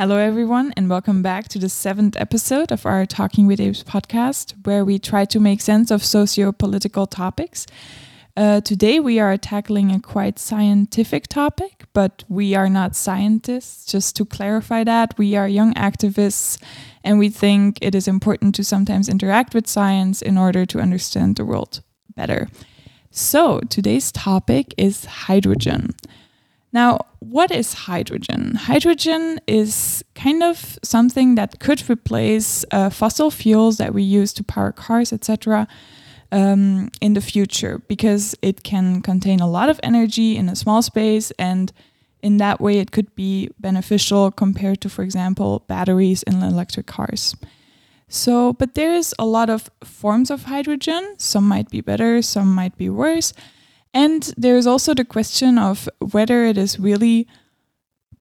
Hello, everyone, and welcome back to the seventh episode of our Talking with Apes podcast, where we try to make sense of socio political topics. Uh, today, we are tackling a quite scientific topic, but we are not scientists. Just to clarify that, we are young activists, and we think it is important to sometimes interact with science in order to understand the world better. So, today's topic is hydrogen. Now, what is hydrogen? Hydrogen is kind of something that could replace uh, fossil fuels that we use to power cars, etc., um, in the future because it can contain a lot of energy in a small space, and in that way, it could be beneficial compared to, for example, batteries in electric cars. So, but there's a lot of forms of hydrogen. Some might be better, some might be worse. And there's also the question of whether it is really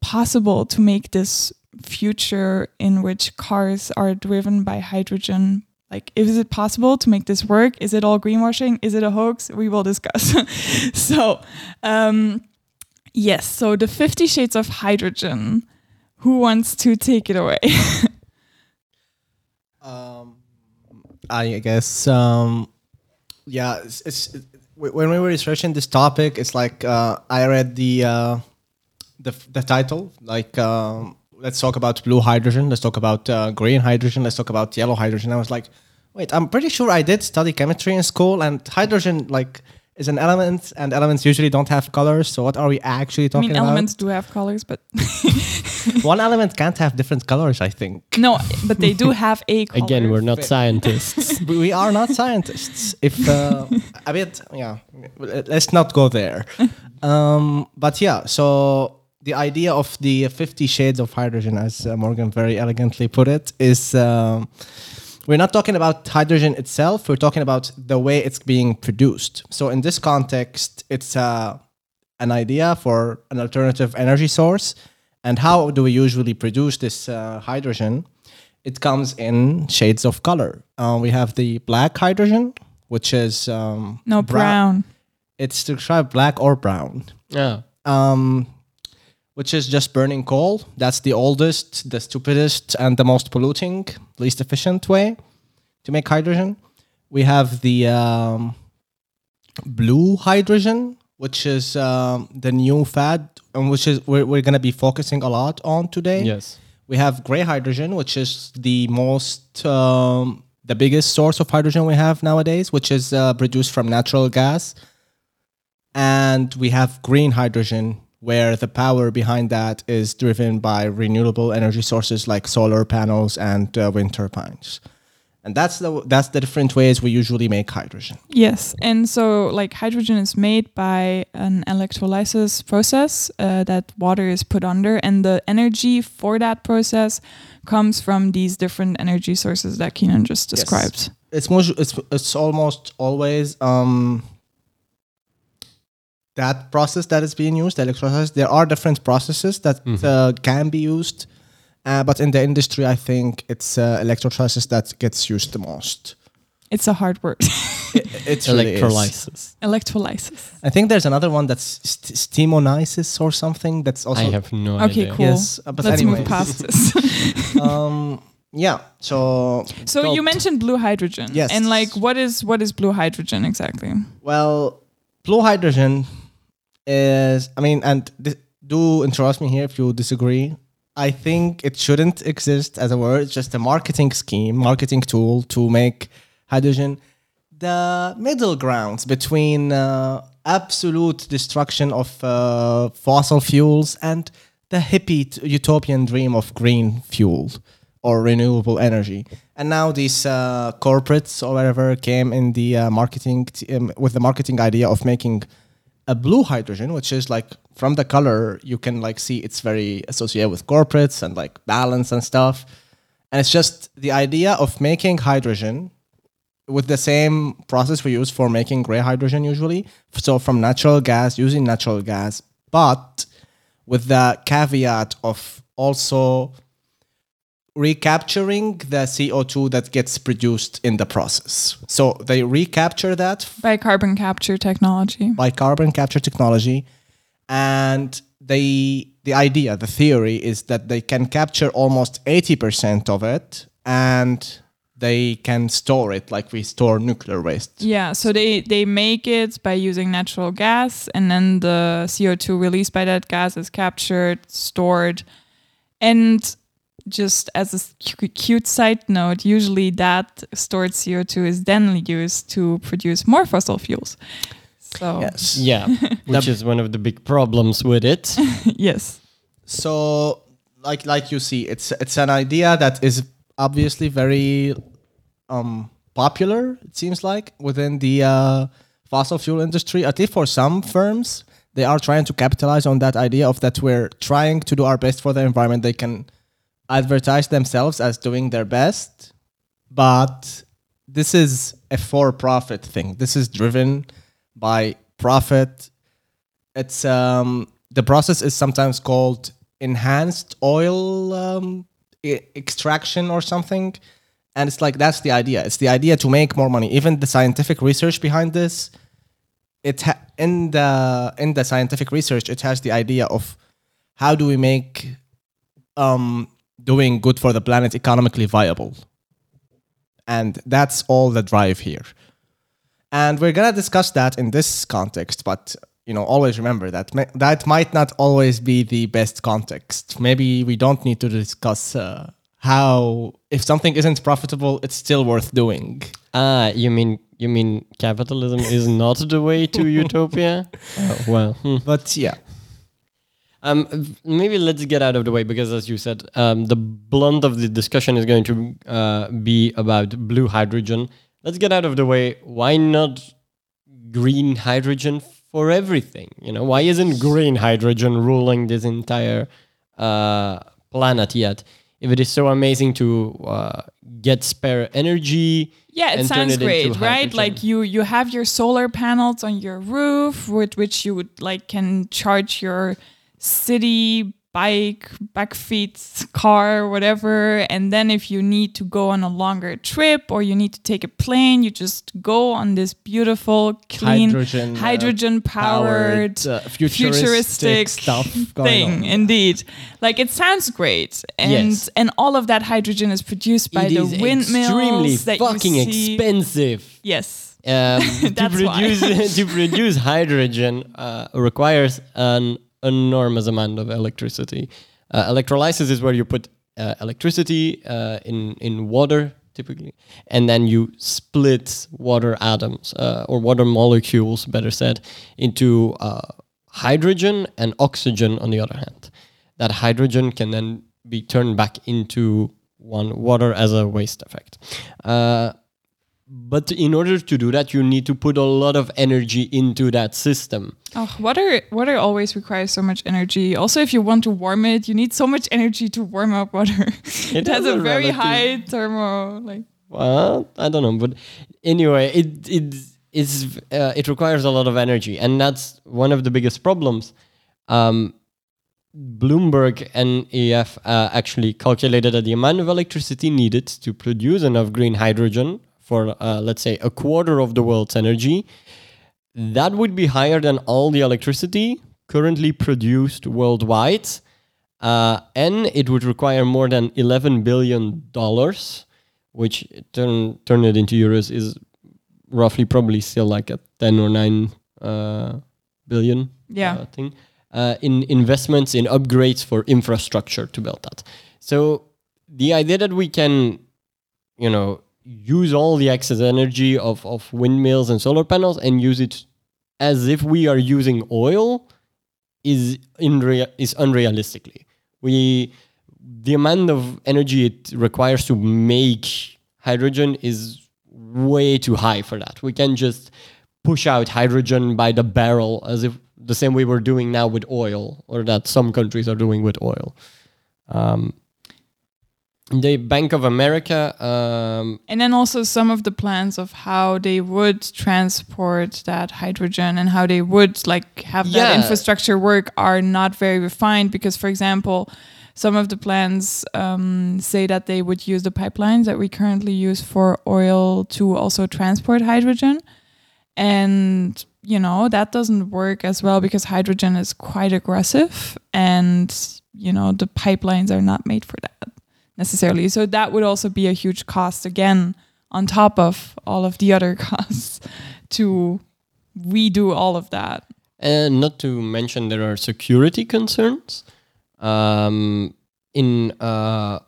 possible to make this future in which cars are driven by hydrogen. Like, is it possible to make this work? Is it all greenwashing? Is it a hoax? We will discuss. so, um, yes, so the 50 Shades of Hydrogen. Who wants to take it away? um, I guess, um, yeah, it's, it's when we were researching this topic, it's like uh, I read the uh, the the title. Like, um, let's talk about blue hydrogen. Let's talk about uh, green hydrogen. Let's talk about yellow hydrogen. I was like, wait, I'm pretty sure I did study chemistry in school, and hydrogen like is an element, and elements usually don't have colors. So what are we actually talking about? I mean, about? elements do have colors, but one element can't have different colors. I think. no, but they do have a color. Again, we're not scientists. we we are not scientists. If uh, a bit, yeah, let's not go there. Um, but yeah, so the idea of the Fifty Shades of Hydrogen, as uh, Morgan very elegantly put it, is. Um, we're not talking about hydrogen itself. We're talking about the way it's being produced. So in this context, it's uh, an idea for an alternative energy source. And how do we usually produce this uh, hydrogen? It comes in shades of color. Uh, we have the black hydrogen, which is um, no brown. It's described black or brown. yeah. Um, which is just burning coal. That's the oldest, the stupidest, and the most polluting, least efficient way to make hydrogen. We have the um, blue hydrogen, which is um, the new fad, and which is we're, we're going to be focusing a lot on today. Yes. We have gray hydrogen, which is the most, um, the biggest source of hydrogen we have nowadays, which is uh, produced from natural gas. And we have green hydrogen, where the power behind that is driven by renewable energy sources like solar panels and uh, wind turbines. And that's the that's the different ways we usually make hydrogen. Yes, and so like hydrogen is made by an electrolysis process uh, that water is put under, and the energy for that process comes from these different energy sources that Keenan just Yes. described. It's most, it's it's almost always um, that process that is being used, the electrolysis. There are different processes that uh, can be used, uh, but in the industry, I think it's uh, electrolysis that gets used the most. It's a hard word. It, it really. Electrolysis. Electrolysis. I think there's another one that's st- steamolysis or something. That's also I have no Okay, idea. cool. Yes, uh, but Let's anyways. move past this. um, yeah. So so you mentioned blue hydrogen. Yes. And like, what is what is blue hydrogen exactly? Well, blue hydrogen is, I mean, and th- do interrupt me here if you disagree. I think it shouldn't exist as a word. It's just a marketing scheme, marketing tool to make hydrogen the middle grounds between uh, absolute destruction of uh, fossil fuels and the hippie t- utopian dream of green fuel or renewable energy. And now these uh, corporates or whatever came in the uh, marketing t- um, with the marketing idea of making a blue hydrogen, which is like from the color you can like see it's very associated with corporates and like balance and stuff. And it's just the idea of making hydrogen with the same process we use for making gray hydrogen usually. So from natural gas, using natural gas, but with the caveat of also recapturing the CO2 that gets produced in the process. So they recapture that By carbon capture technology. by carbon capture technology and they the idea, the theory is that they can capture almost 80% of it and they can store it like we store nuclear waste. Yeah, so they they make it by using natural gas, and then the CO two released by that gas is captured, stored, and just as a cute side note, usually that stored CO two is then used to produce more fossil fuels. So Yes. Yeah, which is one of the big problems with it. yes, So like like you see, it's it's an idea that is obviously very um popular, it seems like, within the uh, fossil fuel industry, at least for some firms. They are trying to capitalize on that idea of that we're trying to do our best for the environment. They can advertise themselves as doing their best, but this is a for-profit thing. This is driven by profit. It's um, the process is sometimes called enhanced oil um, e- extraction or something, and it's like that's the idea. It's the idea to make more money. Even the scientific research behind this, it ha- in the in the scientific research, it has the idea of how do we make um, doing good for the planet economically viable, and that's all the drive here. And we're gonna discuss that in this context, but you know, always remember that that might not always be the best context. Maybe we don't need to discuss uh, how if something isn't profitable, it's still worth doing. Ah, you mean you mean capitalism is not the way to utopia? Oh, well, hmm. But yeah, um, maybe let's get out of the way because, as you said, um, the blunt of the discussion is going to uh, be about blue hydrogen. Let's get out of the way. Why not green hydrogen for everything? You know, why isn't green hydrogen ruling this entire uh, planet yet? If it is so amazing to uh, get spare energy, yeah, it sounds it great, right? hydrogen. Like you you have your solar panels on your roof, with which you would like can charge your city bike, backfeet car, whatever. And then if you need to go on a longer trip or you need to take a plane, you just go on this beautiful, clean, Hydrogen, uh, hydrogen powered, uh, futuristic, stuff thing. on. Indeed, like it sounds great, and Yes. and all of that hydrogen is produced by it the is windmills extremely that fucking you see. expensive. Yes. um, to produce to produce hydrogen uh, requires an enormous amount of electricity. Uh, electrolysis is where you put uh, electricity uh, in in water typically, and then you split water atoms uh, or water molecules, better said, into uh, hydrogen and oxygen. On the other hand, that hydrogen can then be turned back into one water as a waste effect. But in order to do that, you need to put a lot of energy into that system. Oh, water water always requires so much energy. Also, if you want to warm it, you need so much energy to warm up water. it, has has a a very relative- high thermo like Well, I don't know, but anyway, it it is uh, it requires a lot of energy, and that's one of the biggest problems. Um, BloombergNEF uh, actually calculated that the amount of electricity needed to produce enough green hydrogen for, uh, let's say, a quarter of the world's energy, that would be higher than all the electricity currently produced worldwide, uh, and it would require more than eleven billion dollars, which turn turn it into euros is roughly probably still like a ten or nine uh, billion Yeah. uh, thing uh, in investments in upgrades for infrastructure to build that. So the idea that we can, you know, use all the excess energy of, of windmills and solar panels and use it as if we are using oil is in rea- is unrealistically. We the amount of energy it requires to make hydrogen is way too high for that. We can just push out hydrogen by the barrel as if the same way we're doing now with oil, or that some countries are doing with oil. Um, the Bank of America, um, and then also some of the plans of how they would transport that hydrogen and how they would like have that Yeah. infrastructure work are not very refined because for example some of the plans um, say that they would use the pipelines that we currently use for oil to also transport hydrogen and you know, that doesn't work as well because hydrogen is quite aggressive and, you know, the pipelines are not made for that necessarily. So that would also be a huge cost again on top of all of the other costs to redo all of that. And not to mention, there are security concerns. Um, in uh,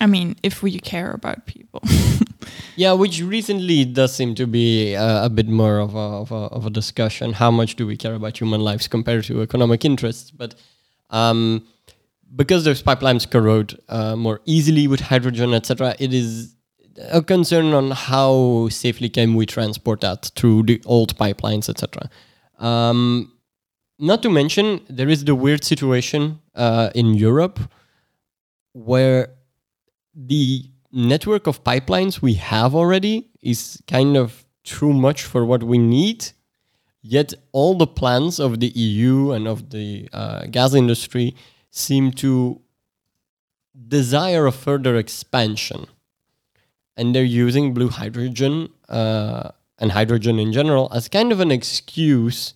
I mean, if we care about people. yeah, which recently does seem to be uh, a bit more of a, of, a, of a discussion. How much do we care about human lives compared to economic interests? But um, because those pipelines corrode uh, more easily with hydrogen, etc., it is a concern on how safely can we transport that through the old pipelines, etc. Um, not to mention, there is the weird situation uh, in Europe where the network of pipelines we have already is kind of too much for what we need. Yet all the plans of the EU and of the uh, gas industry seem to desire a further expansion. And they're using blue hydrogen uh, and hydrogen in general as kind of an excuse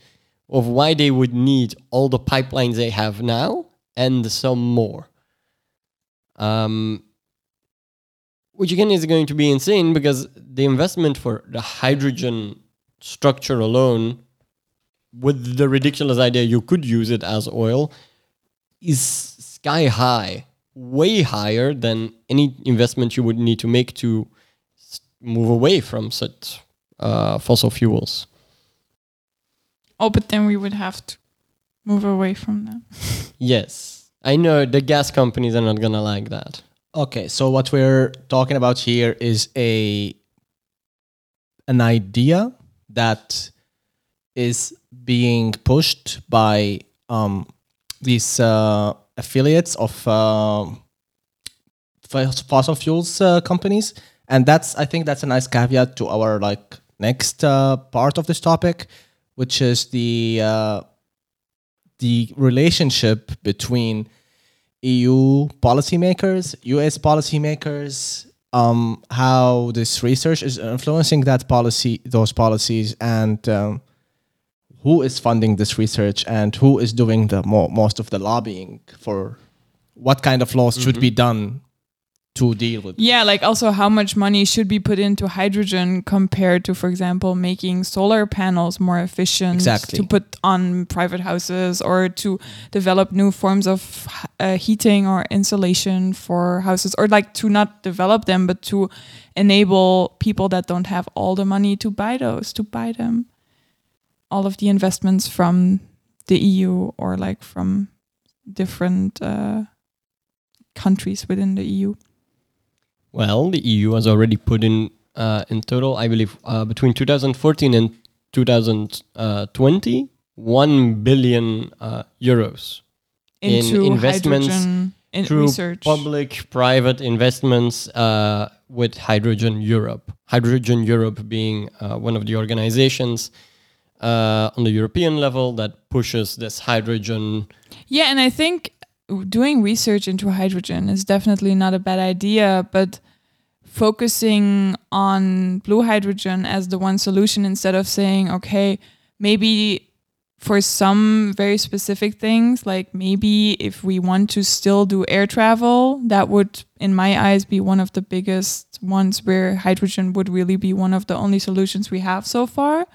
of why they would need all the pipelines they have now and some more. Um, which again is going to be insane because the investment for the hydrogen structure alone, with the ridiculous idea you could use it as oil, is sky high, way higher than any investment you would need to make to move away from such uh, fossil fuels. Oh, but then we would have to move away from them. yes, I know the gas companies are not gonna like that. Okay, so what we're talking about here is a an idea that is being pushed by um, these uh, affiliates of uh, fossil fuels uh, companies, and that's I think that's a nice caveat to our like next part of this topic, which is the the relationship between EU policymakers, US policymakers, um, how this research is influencing that policy, those policies, and um, who is funding this research and who is doing the mo- most of the lobbying for what kind of laws mm-hmm. should be done to deal with. Yeah, like also how much money should be put into hydrogen compared to, for example, making solar panels more efficient exactly. to put on private houses or to develop new forms of uh, heating or insulation for houses, or like to not develop them, but to enable people that don't have all the money to buy those to buy them. All of the investments from the EU or like from different uh, countries within the EU. Well, the EU has already put in uh, in total, I believe, uh, between 2014 and 2020, one billion uh, euros Into in investments in through research. public private investments uh, with Hydrogen Europe. Hydrogen Europe being uh, one of the organizations uh, on the European level that pushes this hydrogen. Yeah, and I think doing research into hydrogen is definitely not a bad idea, but focusing on blue hydrogen as the one solution instead of saying, okay, maybe for some very specific things, like maybe if we want to still do air travel, that would, in my eyes, be one of the biggest ones where hydrogen would really be one of the only solutions we have so far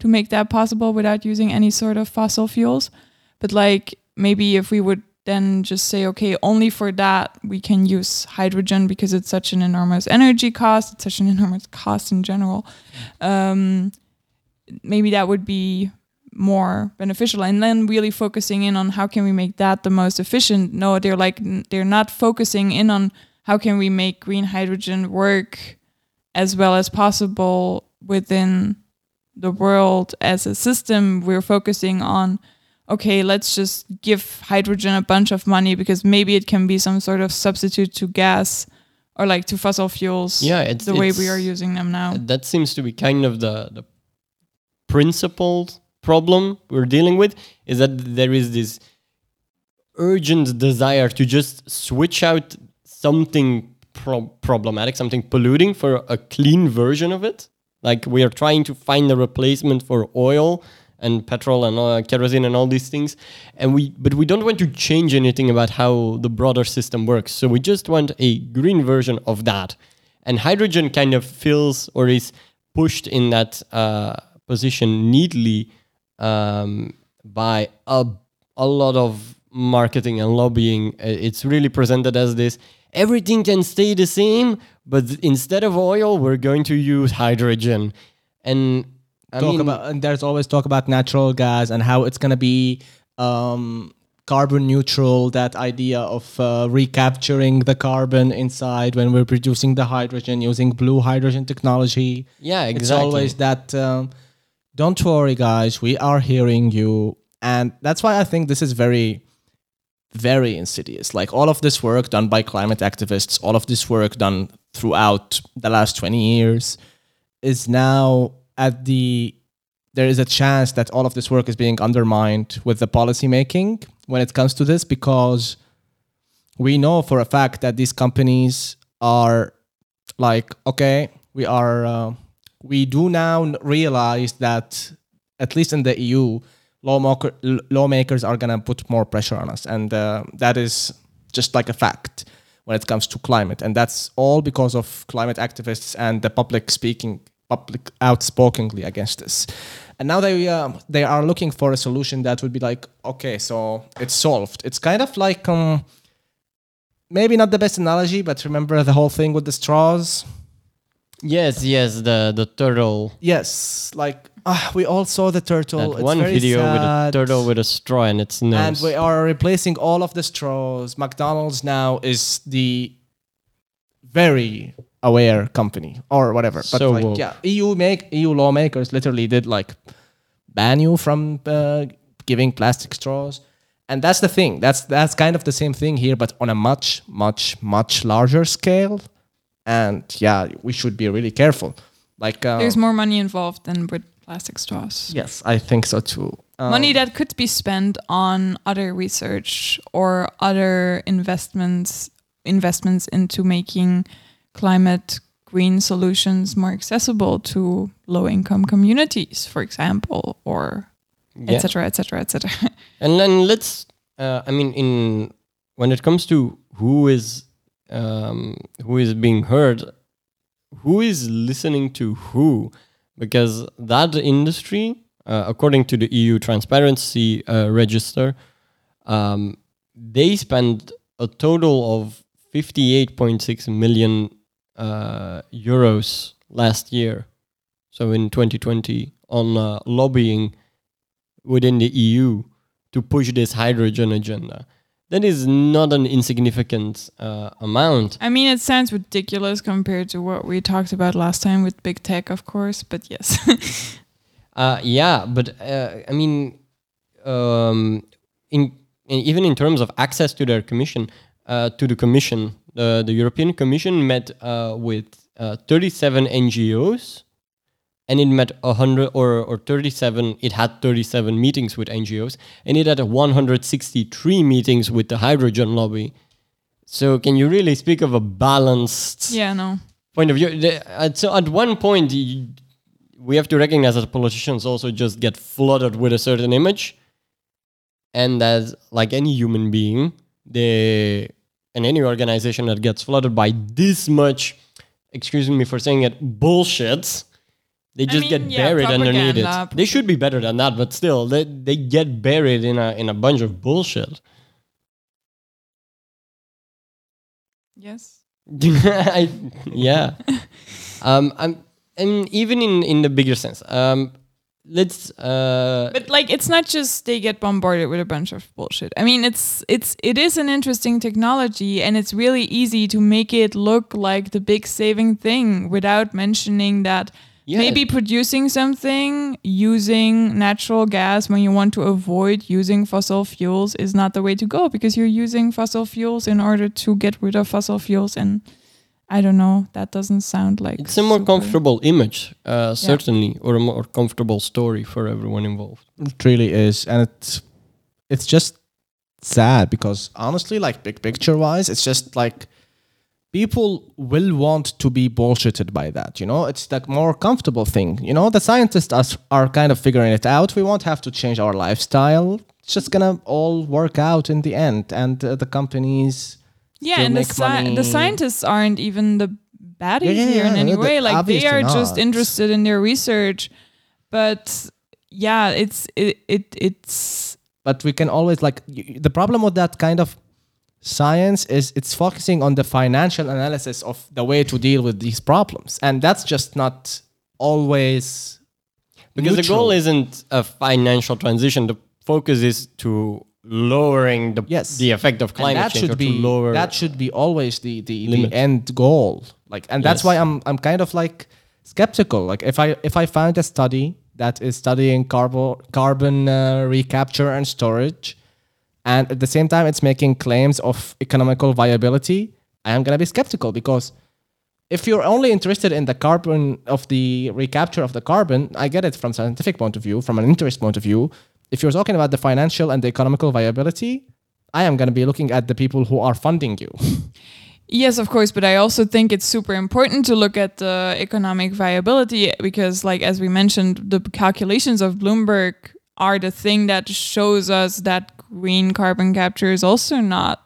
to make that possible without using any sort of fossil fuels. But like maybe if we would then just say, okay, only for that we can use hydrogen because it's such an enormous energy cost, it's such an enormous cost in general. Um, maybe that would be more beneficial and then really focusing in on how can we make that the most efficient no they're like they're not focusing in on how can we make green hydrogen work as well as possible within the world as a system we're focusing on okay, let's just give hydrogen a bunch of money because maybe it can be some sort of substitute to gas or like to fossil fuels. Yeah, it's the way it's, we are using them now. That seems to be kind of the the principled problem we're dealing with is that there is this urgent desire to just switch out something pro- problematic, something polluting for a clean version of it. Like we are trying to find a replacement for oil and petrol and uh, kerosene and all these things, and we but we don't want to change anything about how the broader system works. So we just want a green version of that, and hydrogen kind of fills or is pushed in that uh, position neatly um, by a a lot of marketing and lobbying. It's really presented as this everything can stay the same, but instead of oil, we're going to use hydrogen. And I talk mean, about and there's always talk about natural gas and how it's gonna be um, carbon neutral. That idea of uh, recapturing the carbon inside when we're producing the hydrogen using blue hydrogen technology. yeah, exactly. It's always that. Um, don't worry, guys. We are hearing you, and that's why I think this is very, very insidious. Like all of this work done by climate activists, all of this work done throughout the last twenty years, is now at the. There is a chance that all of this work is being undermined with the policy making when it comes to this because we know for a fact that these companies are like okay we are uh, we do now realize that at least in the EU lawmaker, lawmakers are going to put more pressure on us and uh, that is just like a fact when it comes to climate. And that's all because of climate activists and the public speaking public outspokenly against this. And now they uh, they are looking for a solution that would be like okay so it's solved. It's kind of like um maybe not the best analogy but remember the whole thing with the straws? Yes, yes, the the turtle. yes like ah, we all saw the turtle. That It's one very video with a turtle with a straw in its nose. and we are replacing all of the straws. Mcdonald's now is the very aware company or whatever. But So like woke. yeah eu make eu lawmakers literally did like ban you from uh, giving plastic straws. And that's the thing. That's that's kind of the same thing here but on a much much much larger scale. And yeah we should be really careful. Like uh, There's more money involved than with plastic straws. yes i think so too Um, money that could be spent on other research or other investments investments into making climate green solutions more accessible to low income communities for example or Yeah. etc etc etc And then let's, uh, I mean, in when it comes to who is um, who is being heard, who is listening to who, because that industry, uh, according to the EU Transparency uh, Register, um, they spend a total of 58.6 million uh, euros last year, so in 2020, on uh, lobbying within the EU to push this hydrogen agenda. That is not an insignificant uh, amount. i mean it sounds ridiculous compared to what we talked about last time with big tech of course but yes Uh, yeah, but uh, I mean, um, in, in even in terms of access to their commission, uh, to the commission, the the European Commission met uh, with uh, 37 NGOs, and it met 100 or or 37. It had 37 meetings with NGOs, and it had 163 meetings with the hydrogen lobby. So, can you really speak of a balanced? yeah no point of view. At, so at one point, we have to recognize that politicians also just get flooded with a certain image, and that, like any human being, they and any organization that gets flooded by this much, excuse me for saying it, bullshit. They just get mean, yeah, buried underneath it. They should be better than that, but still, they they get buried in a in a bunch of bullshit. yes I, yeah. um, I'm, and even in in the bigger sense, um, let's. Uh, but like it's not just they get bombarded with a bunch of bullshit i mean it's it's it is an interesting technology and it's really easy to make it look like the big saving thing without mentioning that Yeah. maybe producing something using natural gas when you want to avoid using fossil fuels is not the way to go because you're using fossil fuels in order to get rid of fossil fuels and i don't know that doesn't sound like it's a more comfortable image, uh, certainly, or a more comfortable story for everyone involved. It really is, and it's it's just sad because honestly, like big picture wise, it's just like people will want to be bullshitted by that. You know, it's the more comfortable thing. You know, the scientists are, are kind of figuring it out. We won't have to change our lifestyle. It's just gonna all work out in the end, and uh, the companies. Yeah, and the, money. the scientists aren't even the baddies Yeah, yeah, here in yeah, any way. Like they are just interested in their research, but yeah, it's it, it it's but we can always like the problem with that kind of science is it's focusing on the financial analysis of the way to deal with these problems and that's just not always because the goal isn't a financial transition. The focus is to lowering the Yes. the effect of And climate that change or should to be lower that should be always the the, the end goal like and that's Yes. why i'm i'm kind of like skeptical like if i if i find a study that is studying carbon carbon uh, recapture and storage and at the same time it's making claims of economical viability. I am going to be skeptical because if you're only interested in the carbon of the recapture of the carbon i get it from scientific point of view from an interest point of view. If you're talking about the financial and the economical viability i am going to be looking at the people who are funding you. Yes, of course, but I also think it's super important to look at the economic viability because, like as we mentioned, the calculations of Bloomberg are the thing that shows us that green carbon capture is also not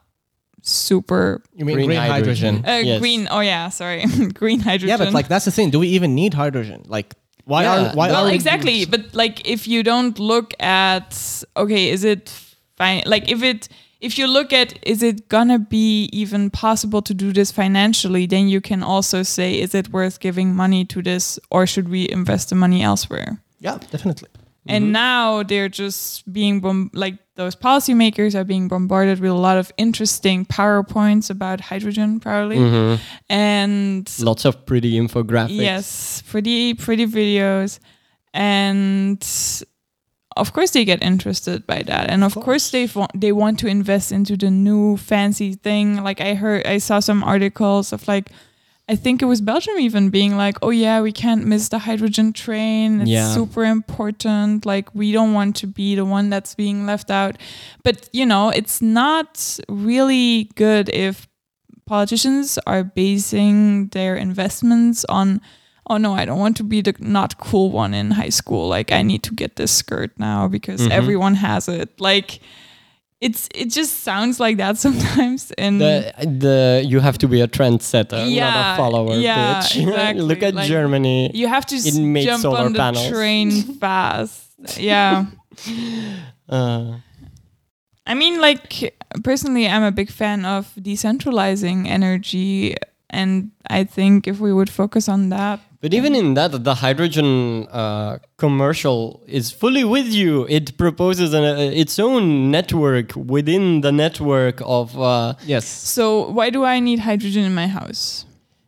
super you mean green, hydrogen, uh, Yes. green. Oh yeah, sorry, green hydrogen. yeah but like that's the thing do we even need hydrogen like why Yeah, are why well, are we- exactly. But like, if you don't look at okay, is it fine? Like, if it if you look at is it gonna be even possible to do this financially, then you can also say is it worth giving money to this, or should we invest the money elsewhere? yeah definitely And now they're just being bom- like those policymakers are being bombarded with a lot of interesting powerpoints about hydrogen, probably, Mhm. and lots of pretty infographics. Yes, pretty pretty videos, and of course they get interested by that, and of, course. they want they want to invest into the new fancy thing. Like I heard, I saw some articles of like. I think it was Belgium even being like, oh yeah, we can't miss the hydrogen train. It's Yeah. super important. Like we don't want to be the one that's being left out. But you know, it's not really good if politicians are basing their investments on oh no i don't want to be the not cool one in high school like i need to get this skirt now because Mhm. everyone has it like it's it just sounds like that sometimes and The the you have to be a trendsetter, not a follower, yeah, bitch. exactly. Look at Like, Germany. you have to It made jump solar on the panels. train fast yeah Uh, I mean, like personally, I'm a big fan of decentralizing energy, and I think if we would focus on that, But even in that, the hydrogen uh, commercial is fully with you. It proposes an, uh, its own network within the network of. Uh, yes so why do I need hydrogen in my house?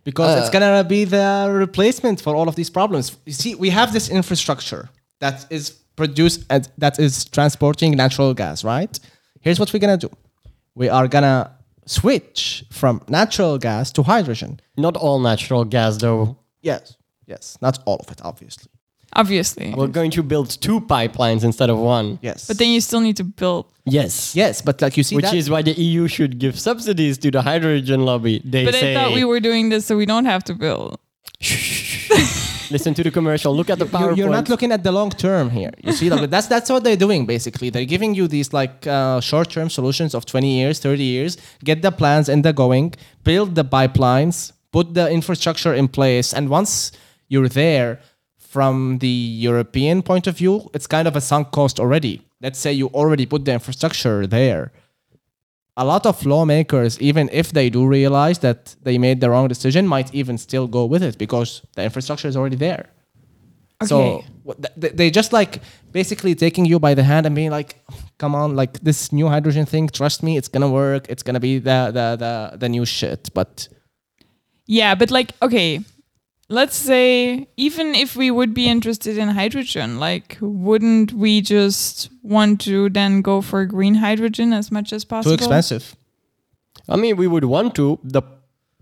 because Uh, it's gonna be the replacement for all of these problems. You see, we have this infrastructure that is produced and that is transporting natural gas, right? Here's what we're gonna do: we are gonna switch from natural gas to hydrogen. not all natural gas, though. Yes, yes, not all of it, obviously. Obviously, We're going to build two pipelines instead of one. Yes, but then you still need to build. Yes. yes, but like you see, Which that, is why the EU should give subsidies to the hydrogen lobby. They But say, I thought we were doing this so we don't have to build. Listen to the commercial, look at the PowerPoint. you're not looking at the long term here. You see, like, that's that's what they're doing basically. They're giving you these like uh, short term solutions of 20 years, 30 years. Get the plans in the going, build the pipelines, put the infrastructure in place, and once you're there, from the European point of view, it's kind of a sunk cost already. Let's say you already put the infrastructure there. A lot of lawmakers, even if they do realize that they made the wrong decision, might even still go with it because the infrastructure is already there. So Okay. th- they just like basically taking you by the hand and being like, "Come on, like this new hydrogen thing. Trust me, it's gonna work. It's gonna be the the the, the new shit." But Yeah, but like, okay, let's say even if we would be interested in hydrogen, like, wouldn't we just want to then go for green hydrogen as much as possible? too expensive. I mean, we would want to. The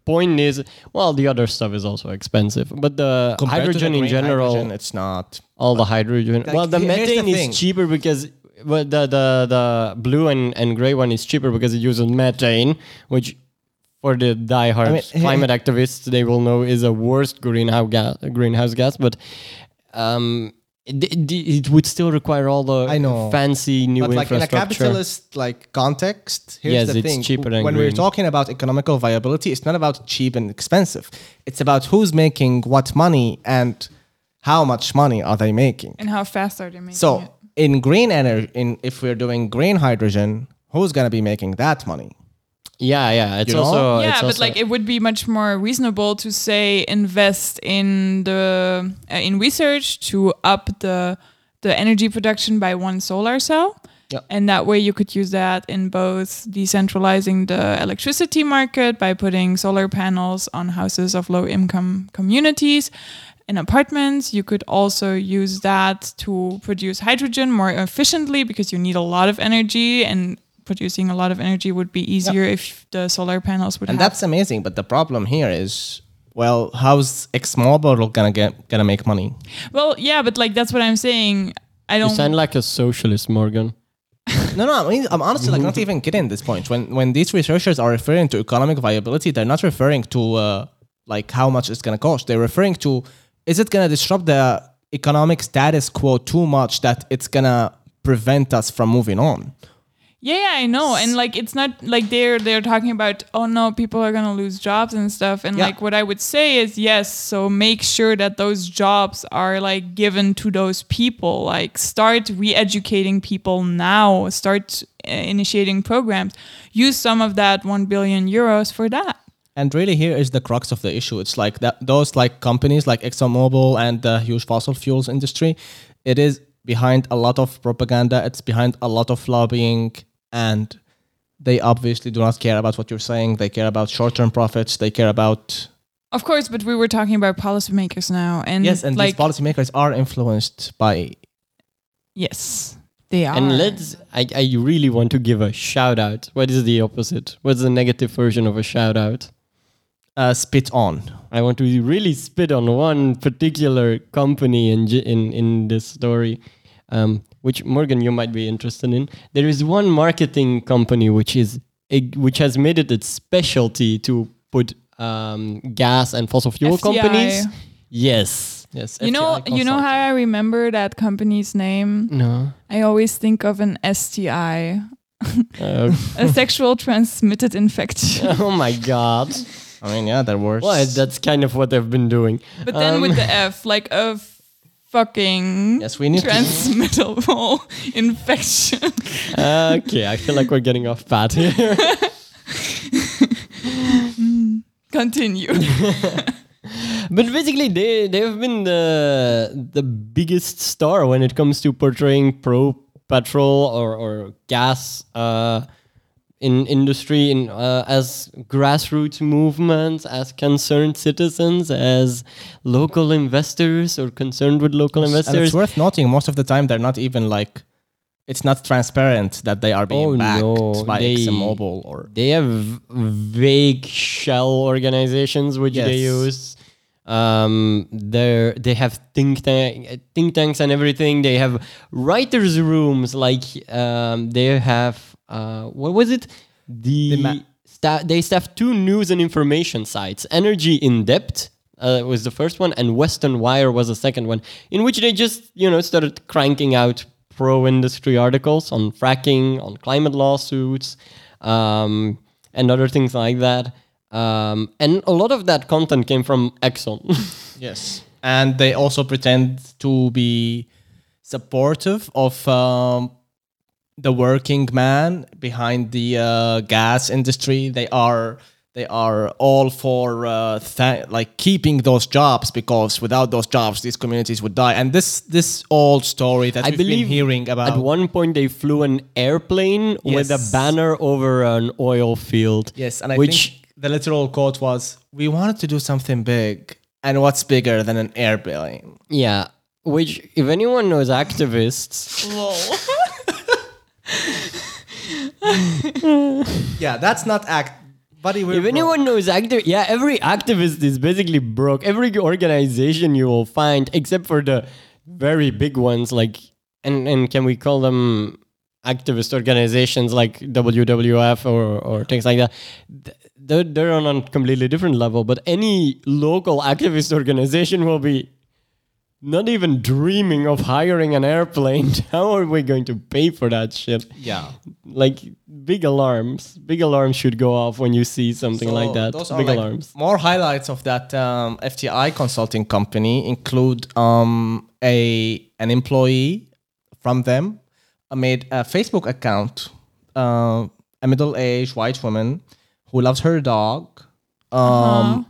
point is, well, the other stuff is also expensive, but the Compared to the hydrogen in general, hydrogen, it's not. all the hydrogen. Like, well, the here- here's the methane thing. is cheaper because. Well, the, the the blue and, and gray one is cheaper because it uses methane, which for the diehard I mean, climate activists, they will know is a worst greenhouse gas. Greenhouse gas, but um, it, it, it would still require all the I know. fancy new but like in a capitalist like context, here's Yes, the it's thing. cheaper than when we're talking about economical viability, it's not about cheap and expensive. It's about who's making what money and how much money are they making. And how fast are they making So it? in green energy, in if we're doing green hydrogen, who's gonna be making that money? Yeah, yeah. It's You know? also yeah, it's but also- like it would be much more reasonable to say invest in the uh, in research to up the the energy production by one solar cell. Yeah. And that way you could use that in both decentralizing the electricity market by putting solar panels on houses of low income communities and apartments. You could also use that to produce hydrogen more efficiently because you need a lot of energy and producing a lot of energy would be easier if the solar panels would And have that's amazing. But the problem here is, well, how's ExxonMobil gonna get gonna make money? Well, yeah, but like that's what I'm saying. I don't sound like a socialist, Morgan. No, no. I mean, I'm honestly like not even getting this point. When when these researchers are referring to economic viability, they're not referring to uh, like how much it's gonna cost. They're referring to is it gonna disrupt the economic status quo too much that it's gonna prevent us from moving on? Yeah, yeah, I know. And like it's not like they're they're talking about oh no, people are gonna lose jobs and stuff. And Yeah. like what I would say is yes, so make sure that those jobs are like given to those people. Like start re-educating people now. Start uh, initiating programs. Use some of that one billion euros for that. And really, here is the crux of the issue. It's like that those like companies like ExxonMobil and the huge fossil fuels industry. It is behind a lot of propaganda. It's behind a lot of lobbying, and they obviously do not care about what you're saying. They care about short-term profits. They care about Of course, but we were talking about policymakers now, and yes, and like these policymakers are influenced by yes, they are. And let's. I, I really want to give a shout out. What is the opposite? What's the negative version of a shout out? uh, spit on. I want to really spit on one particular company in in in this story, um, which Morgan you might be interested in. There is one marketing company which is which has made it its specialty to put um, gas and fossil fuel FTI. companies. Yes. Yes, You know, FTI you know how. I remember that company's name. No. I always think of an STI, Uh, a sexual transmitted infection. oh my god. I mean, yeah, there were. Well, that's kind of what they've been doing. But then Um, with the F, like a fucking Yes, we need transmittable infection. okay, I feel like we're getting off path here. Continue. But basically, they they have been the the biggest star when it comes to portraying pro petrol or or gas uh, in industry in uh, as grassroots movements, as concerned citizens, as local investors or concerned with local And investors. it's worth noting, most of the time they're not even like, it's not transparent that they are being Oh, backed no, by they- ExxonMobil or. They have vague shell organizations which they use. Um, they they have think tank, think tanks and everything. They have writers' rooms. Like um, they have uh, what was it? The, The sta- they staff two news and information sites. Energy in depth uh, was the first one, and Western Wire was the second one, in which they just you know started cranking out pro-industry articles on fracking, on climate lawsuits, um, and other things like that. Um, and a lot of that content came from Exxon. Yes. And they also pretend to be supportive of um, the working man behind the uh, gas industry. They are they are all for uh, th- like keeping those jobs because without those jobs, these communities would die. And this this old story that I we've believe been hearing about. At one point, they flew an airplane with a banner over an oil field. Yes, and I which think the literal quote was, "We wanted to do something big, and what's bigger than an airplane?" yeah, which if anyone knows activists, Yeah, that's not act. Buddy, if broke. anyone knows active, yeah, every activist is basically broke. Every organization you will find, except for the very big ones, like and and can we call them activist organizations like WWF or or things like that? They're, they're on a completely different level. But any local activist organization will be not even dreaming of hiring an airplane. How are we going to pay for that shit? Yeah. Like big alarms. Big alarms should go off when you see something So like that. Those are Big like alarms. More highlights of that um, FTI consulting company include um, a an employee from them uh, made a Facebook account, uh, a middle-aged white woman who loves her dog, um,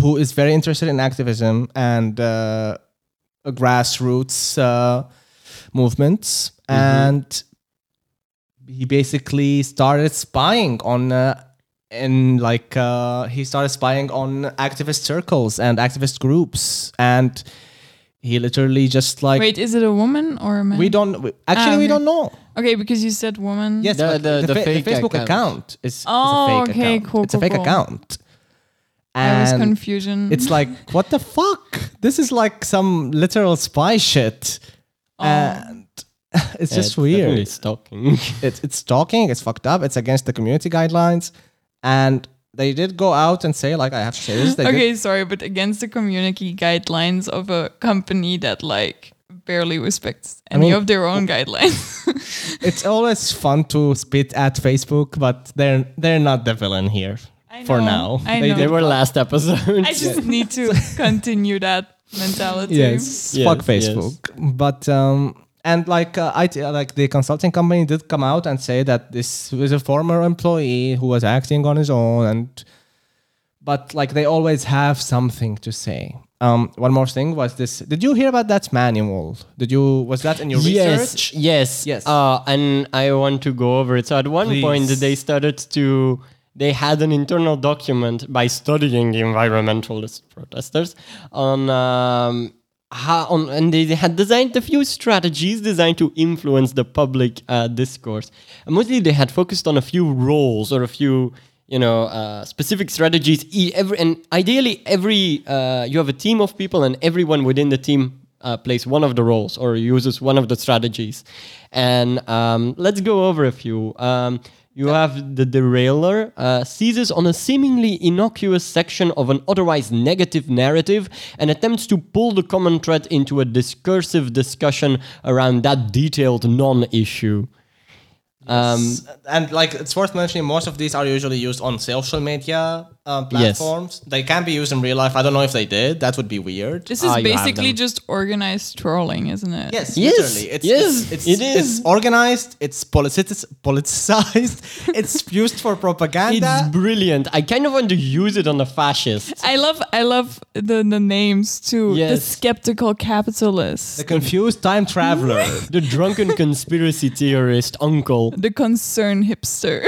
who is very interested in activism and uh, grassroots uh, movements, and he basically started spying on uh, in like uh, he started spying on activist circles and activist groups and he literally just like Wait, is it a woman or a man? we don't we, actually Ah, we don't know Okay, because you said woman. yes The- the- the, the fa- fake facebook account. account, is, is Oh, a fake okay, account cool, it's a fake cool. account I was And confusion. it's like what the fuck this is like some literal spy shit Oh. and it's Yeah, just definitely weird It's stalking. it's it's stalking. It's fucked up. It's against the community guidelines, and they did go out and say like I have to say this. They did- okay, sorry, but against the community guidelines of a company that like barely respects any mean- of their own guidelines. it's always fun to spit at Facebook, but they're they're not the villain here I for now. I They know. they were last episode. I just need to continue that mentality. yes, Yes, fuck yes. Facebook. But um, and like uh, IT, like the consulting company did come out and say that this was a former employee who was acting on his own, and but like they always have something to say. Um, one more thing was this. Did you hear about that manual? Did you was that in your yes, research? yes, Yes. Uh, and I want to go over it. So at one point, they started to. They had an internal document by studying environmentalist protesters on um, how on, and they had designed a few strategies designed to influence the public uh, discourse. And mostly, they had focused on a few roles or a few you know uh, specific strategies. Every and ideally every uh, you have a team of people and everyone within the team uh, plays one of the roles or uses one of the strategies. And um, let's go over a few. Um, you have the derailer uh, seizes on a seemingly innocuous section of an otherwise negative narrative and attempts to pull the common thread into a discursive discussion around that detailed non-issue. Um, and like it's worth mentioning, most of these are usually used on social media uh, Yes. platforms. They can be used in real life. I don't know if they did. That would be weird. This is Ah, basically just organized trolling, isn't it? Yes, Yes, literally. It's, yes, it's, it it's. It's organized. It's politic- politicized. it's used for propaganda. it's brilliant i kind of want to use it on the fascists I love I love the, the names too. The skeptical capitalist. the confused time traveler. the drunken conspiracy theorist uncle the concern hipster.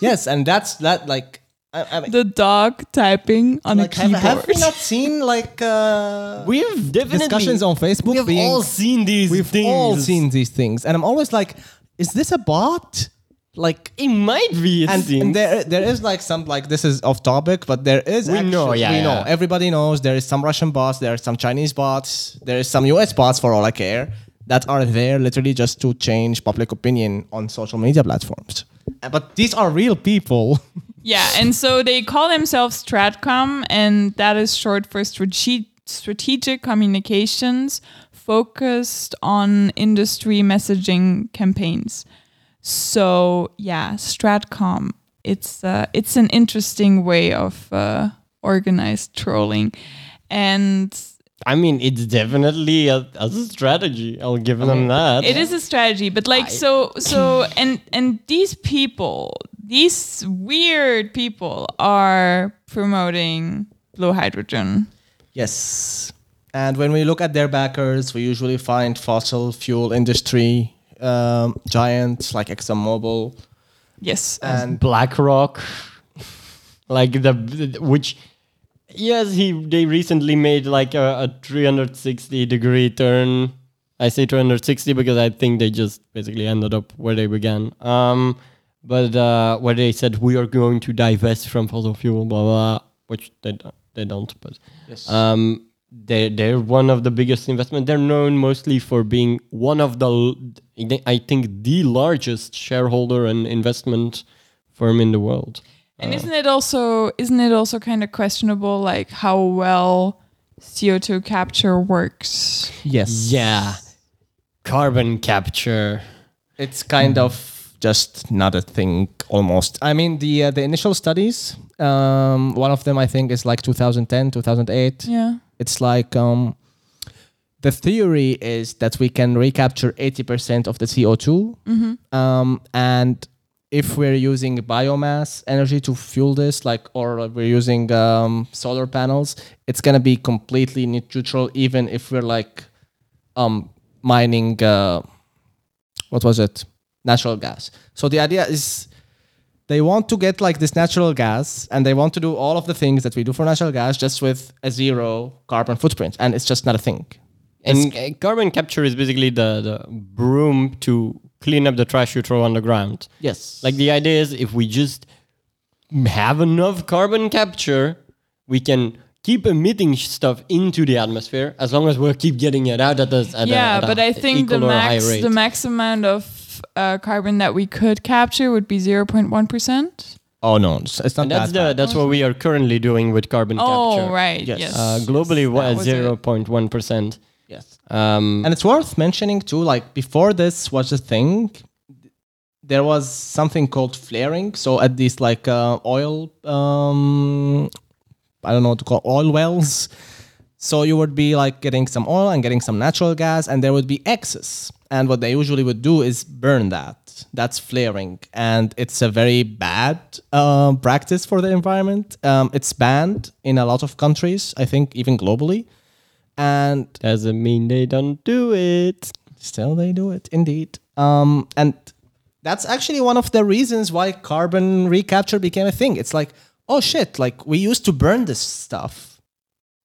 yes, and that's that. Like, I, I mean, the dog typing on like a have, keyboard. have we not seen like uh, we've definitely discussions on Facebook? we have being, all seen these we've things all seen these things, and I'm always like, is this a bot? Like, it might be it and, seems. and there there is like some like this is off topic, but there is We know, yeah, we yeah. know everybody knows there is some Russian bots, there are some Chinese bots, there is some US bots for all I care that are there literally just to change public opinion on social media platforms. But these are real people. Yeah, and so they call themselves Stratcom, and that is short for strate- strategic communications focused on industry messaging campaigns. So yeah, Stratcom. It's uh, it's an interesting way of uh, organized trolling, and i mean it's definitely a, a strategy i'll give them that it is a strategy but like so so and and these people these weird people are promoting blue hydrogen Yes. And when we look at their backers, we usually find fossil fuel industry um, giants like ExxonMobil. yes And blackrock like the, the- which yes he they recently made like a, a 360 degree turn i say 360 because i think they just basically ended up where they began um but uh where they said we are going to divest from fossil fuel blah blah, blah which they don't they don't but yes. um they're, they're one of the biggest investment they're known mostly for being one of the I think the largest shareholder and investment firm in the world And isn't it also isn't it also kind of questionable like how well CO2 capture works? Yes. Yeah. Carbon capture. It's kind of just not a thing almost. I mean the uh, the initial studies um one of them I think is like 2010 2008 Yeah. it's like um the theory is that we can recapture 80% of the CO2 um, and if we're using biomass energy to fuel this like or we're using um, solar panels it's going to be completely neutral even if we're like um, mining uh, what was it natural gas. So the idea is they want to get like this natural gas and they want to do all of the things that we do for natural gas just with a zero carbon footprint and it's just not a thing. And uh, carbon capture is basically the, the broom to clean up the trash you throw on the ground. yes. Like the idea is if we just have enough carbon capture, we can keep emitting stuff into the atmosphere as long as we keep getting it out at a, at a- yeah, at but I think the equal or high max the max amount of uh, carbon that we could capture would be 0.1 percent. oh no it's, it's not and that's that the that's what we are currently doing with carbon Oh capture. Oh right, Yes. yes. Uh, globally, Yes, what zero point one percent. yes Um, And it's worth mentioning too, like before this was a thing, there was something called flaring. So at these like uh, oil, um, I don't know what to call oil wells. So you would be like getting some oil and getting some natural gas, and there would be excess. And what they usually would do is burn that. That's flaring, and it's a very bad uh, practice for the environment. Um, it's banned in a lot of countries, I think, even globally. And doesn't mean they don't do it. Still, they do it indeed. Um, and that's actually one of the reasons why carbon recapture became a thing. It's like, oh shit, like we used to burn this stuff.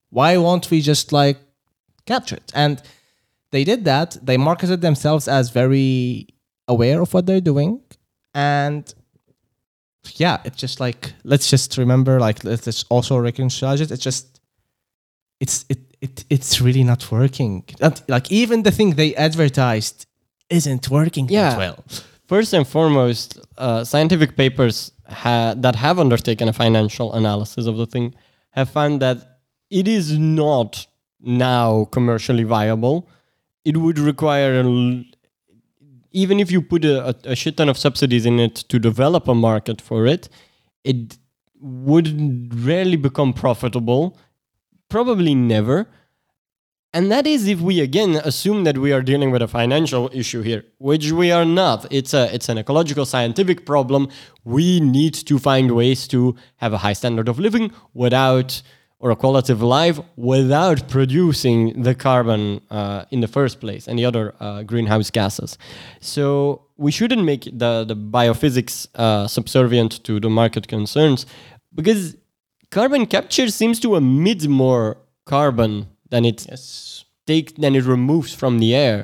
Why won't we just like capture it? And they did that. They marketed themselves as very aware of what they're doing. And yeah, it's just like, let's just remember, like, let's just also reconcile it. It's just, it's, it, it, it's really not working. Not, like, even the thing they advertised isn't working Yeah. that well. First and foremost, uh, scientific papers ha- that have undertaken a financial analysis of the thing have found that it is not now commercially viable. It would require, even if you put a, a, a shit ton of subsidies in it to develop a market for it, it would rarely become profitable, probably never. And that is if we again assume that we are dealing with a financial issue here, which we are not. It's a it's an ecological scientific problem. We need to find ways to have a high standard of living without or a quality of life without producing the carbon uh, in the first place and the other uh, greenhouse gases. So we shouldn't make the the biophysics uh, subservient to the market concerns because carbon capture seems to emit more carbon than it Yes. take than it removes from the air.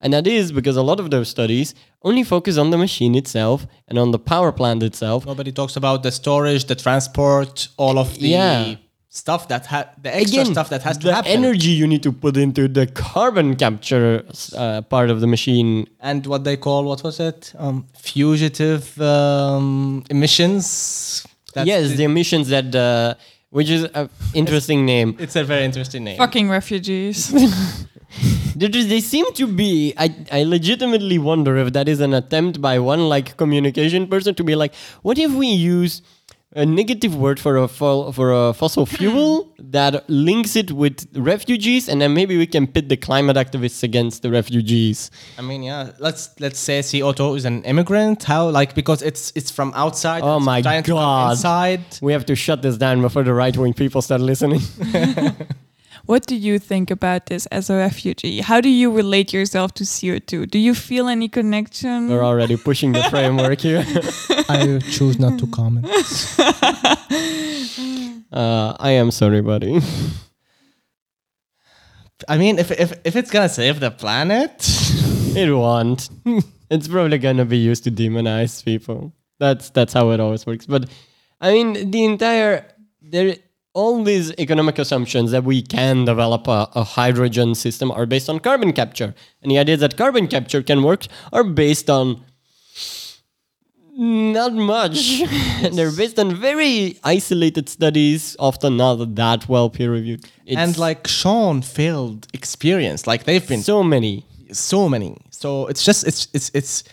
And that is because a lot of those studies only focus on the machine itself and on the power plant itself. Nobody talks about the storage, the transport, all of the Yeah. Stuff that ha- the extra Again, stuff that has to the happen. energy you need to put into the carbon capture uh, part of the machine. and what they call what was it? Um, fugitive um, emissions. That's yes, the emissions that, uh, which is an interesting name. it's a very interesting name. Fucking refugees. There is- They seem to be. I, I legitimately wonder if that is an attempt by one like communication person to be like, what if we use a negative word for a fo- for a fossil fuel that links it with refugees, and then maybe we can pit the climate activists against the refugees. I mean, yeah. Let's let's say CO2 is an immigrant. How like because it's it's from outside. Oh it's my trying to come God. Inside. We have to shut this down before the right wing people start listening. what do you think about this as a refugee? How do you relate yourself to CO2? Do you feel any connection? We're already pushing the framework here. I choose not to comment. Uh, I am sorry, buddy. I mean, if if if it's gonna save the planet, It won't. it's probably gonna be used to demonize people. That's that's how it always works. But I mean, the entire there all these economic assumptions that we can develop a, a hydrogen system are based on carbon capture, and the idea that carbon capture can work are based on Not much. They're based on very isolated studies, often not that well peer reviewed. and like Sean failed experience. Like they've been so many. so many. So it's just it's it's it's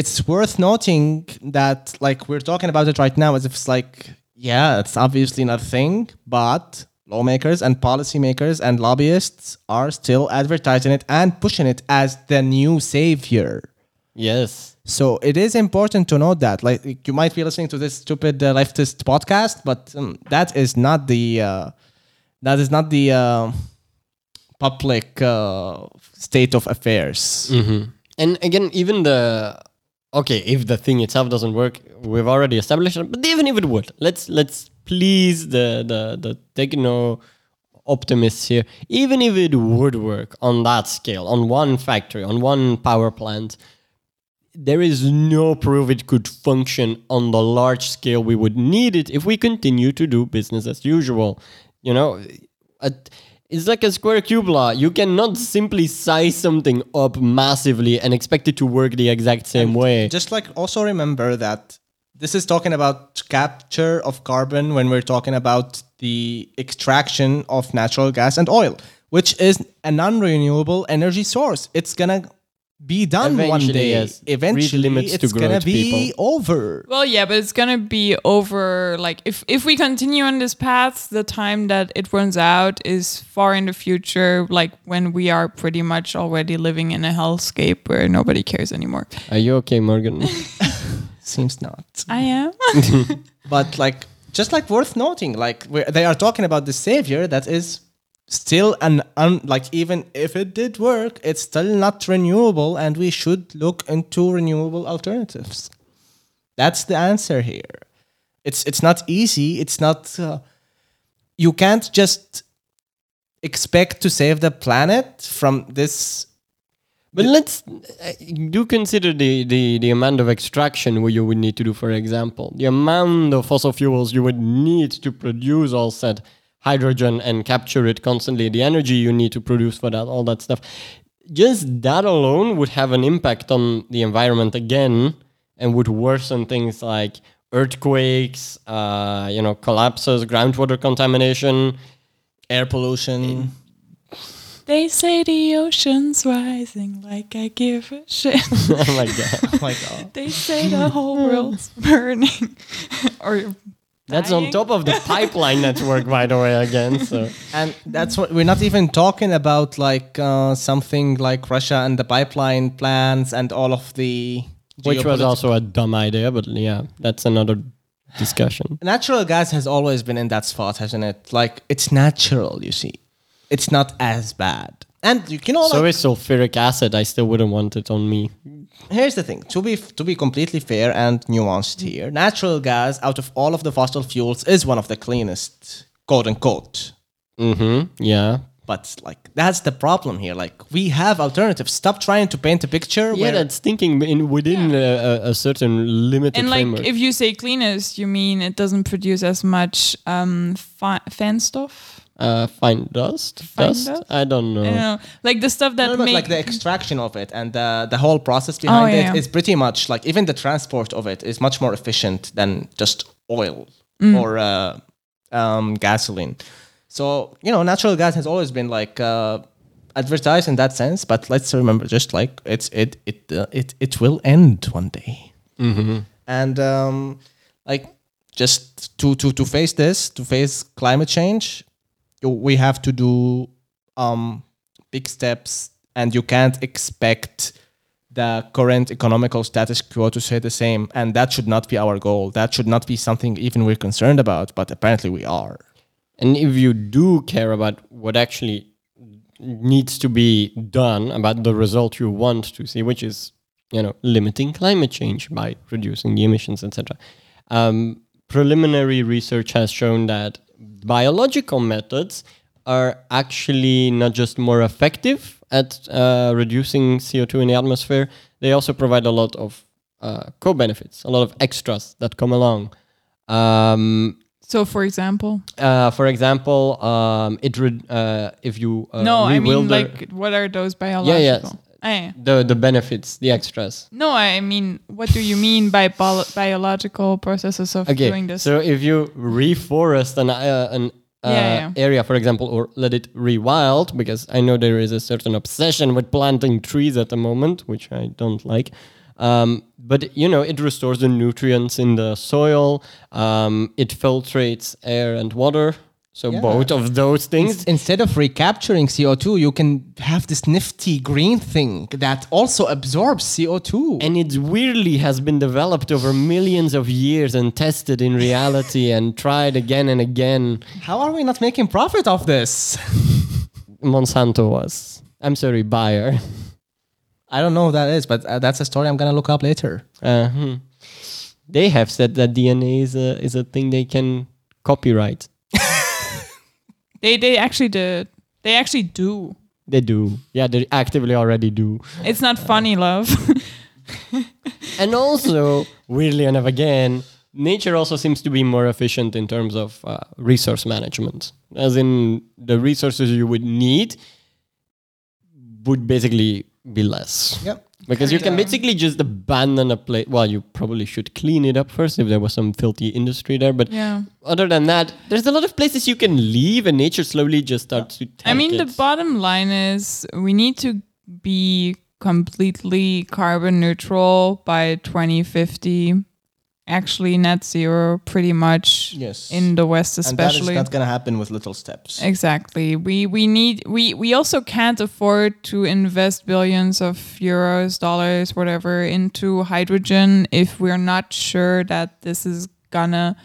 it's worth noting that like we're talking about it right now as if it's like yeah, it's obviously not a thing, but lawmakers and policymakers and lobbyists are still advertising it and pushing it as the new savior. Yes. So it is important to note that, like, you might be listening to this stupid uh, leftist podcast, but um, that is not the uh, that is not the uh, public uh, state of affairs. And again, even the okay, if the thing itself doesn't work, we've already established it. But even if it would, let's let's please the the the techno optimists here. Even if it would work on that scale, on one factory, on one power plant, there is no proof it could function on the large scale we would need it if we continue to do business as usual. You know, at, it's like a square cube law. You cannot simply size something up massively and expect it to work the exact same way. Just like also remember that this is talking about capture of carbon when we're talking about the extraction of natural gas and oil, which is a non-renewable energy source. It's gonna be done one day. yes. Eventually, limits to it's gonna growth, be people. over. Well, yeah, but it's gonna be over. Like if if we continue on this path, the time that it runs out is far in the future. Like when we are pretty much already living in a hellscape where nobody cares anymore. Are you okay, Morgan? Seems not. I am. but like just like worth noting like they are talking about the savior that is still an un, like even if it did work it's still not renewable and we should look into renewable alternatives. That's the answer here. It's it's not easy. It's not uh, you can't just expect to save the planet from this But let's uh, do consider the, the, the amount of extraction you would need to do, for example, the amount of fossil fuels you would need to produce all said hydrogen and capture it constantly, the energy you need to produce for that, all that stuff. Just that alone would have an impact on the environment again and would worsen things like earthquakes, uh, you know, collapses, groundwater contamination. air pollution They say the ocean's rising like I give a shit. oh my god. oh my god they say the whole world's burning. or That's on top of the pipeline network, by the way, again. So and that's what we're not even talking about like uh, something like russia and the pipeline plans and all of the which was also a dumb idea, but yeah, that's another discussion. natural gas has always been in that spot hasn't it like it's natural you see it's not as bad and you, can know So like, is sulfuric acid. I still wouldn't want it on me. Here's the thing to be to be completely fair and nuanced here natural gas out of all of the fossil fuels is one of the cleanest quote unquote Mm-hmm. Yeah. but like that's the problem here like we have alternatives stop trying to paint a picture Yeah, where that's thinking in within a, a, a certain limited and like framework. if you say cleanest, you mean it doesn't produce as much um fi- fan stuff. Uh, fine dust, Fine dust. dust? I don't know. I like the stuff that No, but make like the extraction of it and the, the whole process behind yeah, it is yeah. pretty much like even the transport of it is much more efficient than just oil or uh, um, gasoline. So you know, natural gas has always been like uh, advertised in that sense, but let's remember, just like it's it it uh, it it will end one day, and um, like just to to to face this, to face climate change, you- we have to do um, big steps, and you can't expect the current economical status quo to stay the same. And that should not be our goal. That should not be something even we're concerned about, but apparently we are. And if you do care about what actually needs to be done about the result you want to see, which is you know limiting climate change by reducing the emissions, etc. Um, preliminary research has shown that biological methods are actually not just more effective at uh, reducing CO2 in the atmosphere, they also provide a lot of uh, co-benefits, a lot of extras that come along. Um, so for example, uh, for example, um, it re- uh, if you uh, no, I mean like what are those yeah, biological? yeah. I, the the benefits, the extras. no, I mean, what do you mean by bio- biological processes of Okay, doing this? so if you reforest an uh, an uh, Yeah, yeah. area, for example, or let it rewild, because I know there is a certain obsession with planting trees at the moment, which I don't like. Um, but you know, it restores the nutrients in the soil. Um, it filtrates air and water. So Yeah. both of those things. Instead of recapturing CO2, you can have this nifty green thing that also absorbs CO2. and it weirdly has been developed over millions of years and tested in reality and tried again and again. How are we not making profit off this? Monsanto was. I'm sorry, Bayer. I don't know who that is, but uh, that's a story I'm gonna look up later. Uh, hmm. They have said that DNA is a is a thing they can copyright. They they actually did. They actually do. They do. Yeah, they actively already do. It's not funny, love. And also, weirdly enough, again, nature also seems to be more efficient in terms of uh, resource management. As in, the resources you would need would basically be less. Yep. Because you can uh, basically just abandon a place. Well, you probably should clean it up first if there was some filthy industry there. But yeah. other than that, there's a lot of places you can leave, and nature slowly just starts to. Take I mean, the bottom line is we need to be completely carbon neutral by 2050. Actually, net zero pretty much Yes. in the West, especially. and that is not gonna happen with little steps. Exactly. We we need we we also can't afford to invest billions of euros, dollars, whatever into hydrogen if we're not sure that this is gonna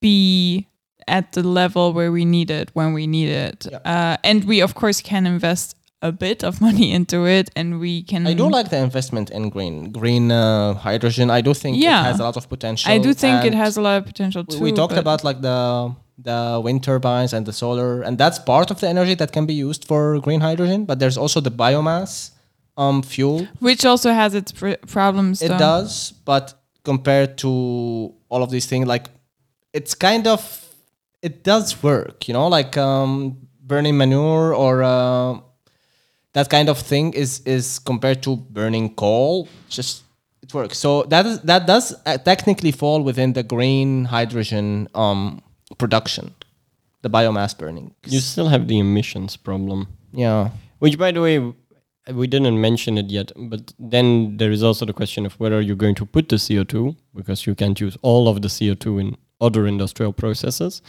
be at the level where we need it when we need it. Yeah. Uh, and we of course can invest a bit of money into it, and we can. I do like the investment in green green uh, hydrogen. I do think Yeah. it has a lot of potential. I do think it has a lot of potential too. We talked about like the the wind turbines and the solar, and that's part of the energy that can be used for green hydrogen. But there's also the biomass um, fuel. which also has its pr- problems. It though. does, but compared to all of these things, like it's kind of it does work, you know, like um, burning manure or uh, that kind of thing is is compared to burning coal. Just it works. So that is that does uh, technically fall within the green hydrogen um, production, the biomass burning. you still have the emissions problem. yeah. Which, by the way, we didn't mention it yet, but then there is also the question of whether you're going to put the CO2, because you can't use all of the CO2 in other industrial processes.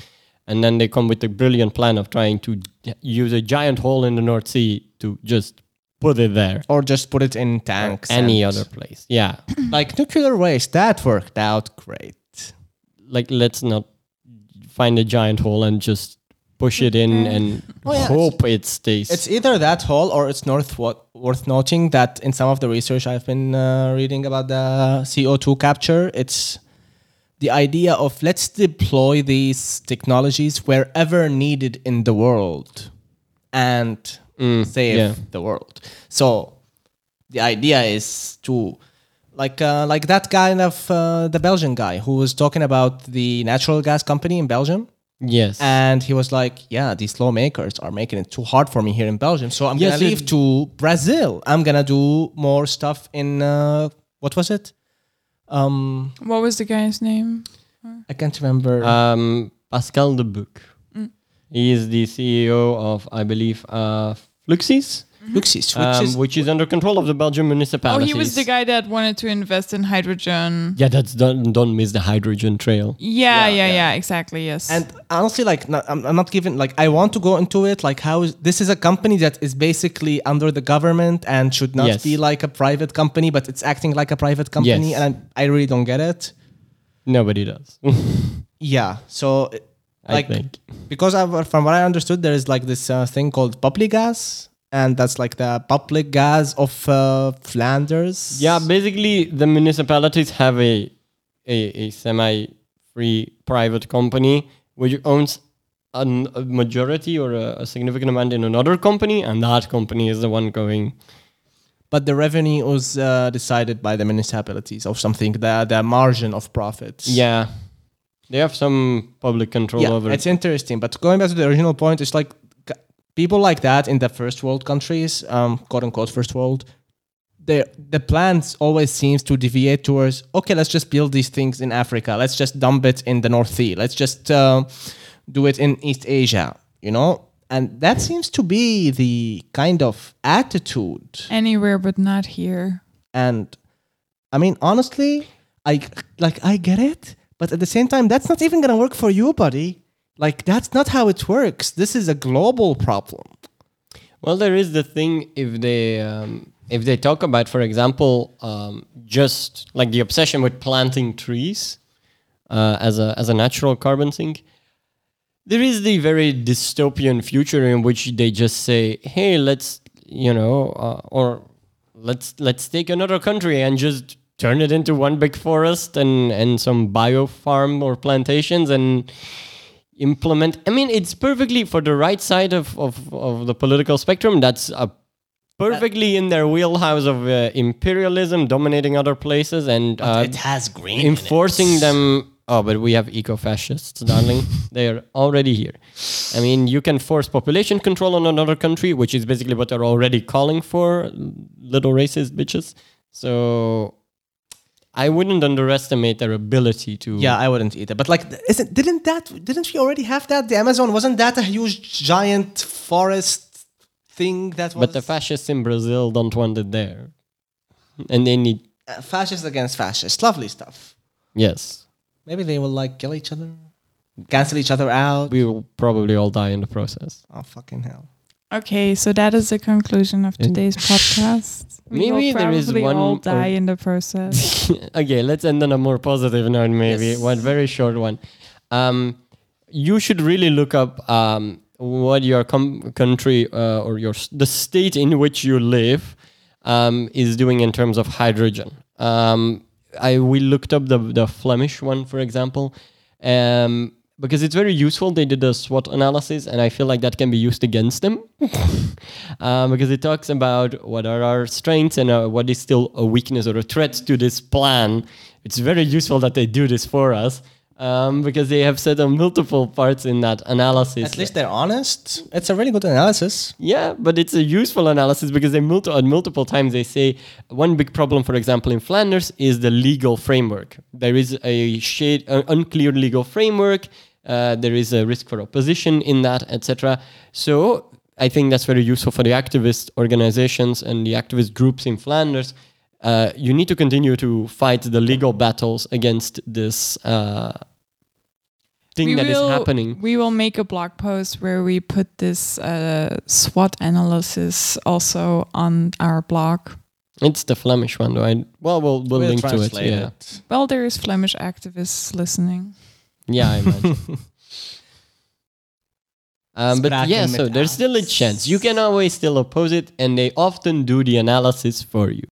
And then they come with the brilliant plan of trying to use a giant hole in the North Sea to just put it there. Or just put it in or tanks. any and- other place. Yeah. like nuclear waste. That worked out great. like, let's not find a giant hole and just push it in and Oh, yeah, hope it stays. It's either that hole or it's north what, worth noting that in some of the research I've been uh, reading about the CO2 capture, it's the idea of let's deploy these technologies wherever needed in the world and save yeah. the world. So the idea is to like uh, like that kind of uh, the Belgian guy who was talking about the natural gas company in Belgium. yes. And he was like, "Yeah, these lawmakers are making it too hard for me here in Belgium, so I'm Yes, gonna leave to Brazil. I'm gonna do more stuff in uh, what was it? Um, What was the guy's name? I can't remember. Um, Pascal De Buck. He is the CEO of, I believe, uh, Fluxys, Luxis, which um, is which is under control of the Belgian municipality. Oh, he was the guy that wanted to invest in hydrogen. Yeah, that's don't, don't miss the hydrogen trail. Yeah, yeah, Yeah, yeah, yeah. exactly. Yes. and honestly, like, not, I'm, I'm not giving like I want to go into it. Like, how is this is a company that is basically under the government and should not Yes. be like a private company, but it's acting like a private company, Yes. and I, I really don't get it. Nobody does. Yeah, so I like think. because I've, from what I understood, there is like this uh, thing called public gas, and that's like the public gas of uh, Flanders. Yeah, basically, the municipalities have a a, a semi-free private company which owns an, a majority or a, a significant amount in another company, and that company is the one going. but the revenue was uh, decided by the municipalities of something, the the margin of profits. Yeah, they have some public control yeah, over it's interesting. But going back to the original point, it's like people like that in the first world countries, um, quote unquote first world, the the plans always seems to deviate towards okay, let's just build these things in Africa, let's just dump it in the North Sea, let's just uh, do it in East Asia, you know, and that seems to be the kind of attitude. Anywhere but not here. And I mean, honestly, I like I get it, but at the same time, that's not even gonna work for you, buddy. Like that's not how it works. This is a global problem. Well, there is the thing if they um, if they talk about, for example, um, just like the obsession with planting trees uh, as a as a natural carbon sink. There is the very dystopian future in which they just say, "Hey, let's you know, uh, or let's let's take another country and just turn it into one big forest and and some bio farm or plantations and." Implement i mean it's perfectly for the right side of, of, of the political spectrum that's a perfectly in their wheelhouse of uh, imperialism dominating other places and uh, has green enforcing them. Oh but we have eco-fascists darling. They are already here. I mean you can force population control on another country which is basically what they're already calling for little racist bitches. So I wouldn't underestimate their ability to. Yeah, I wouldn't either. But like, isn't didn't that didn't we already have that? The Amazon wasn't that a huge giant forest thing that was? But the fascists in Brazil don't want it there, and they need. uh, fascists against fascists, lovely stuff. Yes, Maybe they will like kill each other, cancel each other out. we will probably all die in the process. Oh fucking hell! Okay, so that is the conclusion of today's podcast. We Maybe will there is one all die in the process. okay, let's end on a more positive note, maybe Yes. one very short one. Um, you should really look up um, what your com- country uh, or your the state in which you live um, is doing in terms of hydrogen. Um, I we looked up the the Flemish one, for example, um, because it's very useful. They did a SWOT analysis, and I feel like that can be used against them um, because it talks about what are our strengths and uh, what is still a weakness or a threat to this plan. It's very useful that they do this for us um, because they have said on multiple parts in that analysis. At least they're honest. It's a really good analysis. Yeah, but it's a useful analysis because they multi- at multiple times they say one big problem, for example, in Flanders is the legal framework. There is a shade, uh, unclear legal framework. Uh, there is a risk for opposition in that, etc. So I think that's very useful for the activist organizations and the activist groups in Flanders. Uh, you need to continue to fight the legal battles against this uh, thing we that is will, happening. We will make a blog post where we put this uh, SWOT analysis also on our blog. It's the Flemish one, though. I, well, we'll, we'll, link to it. translate Yeah. it. Well, there is Flemish activists listening. Yeah, I imagine. um, but yeah, so there's still a chance. You can always still oppose it, and they often do the analysis for you.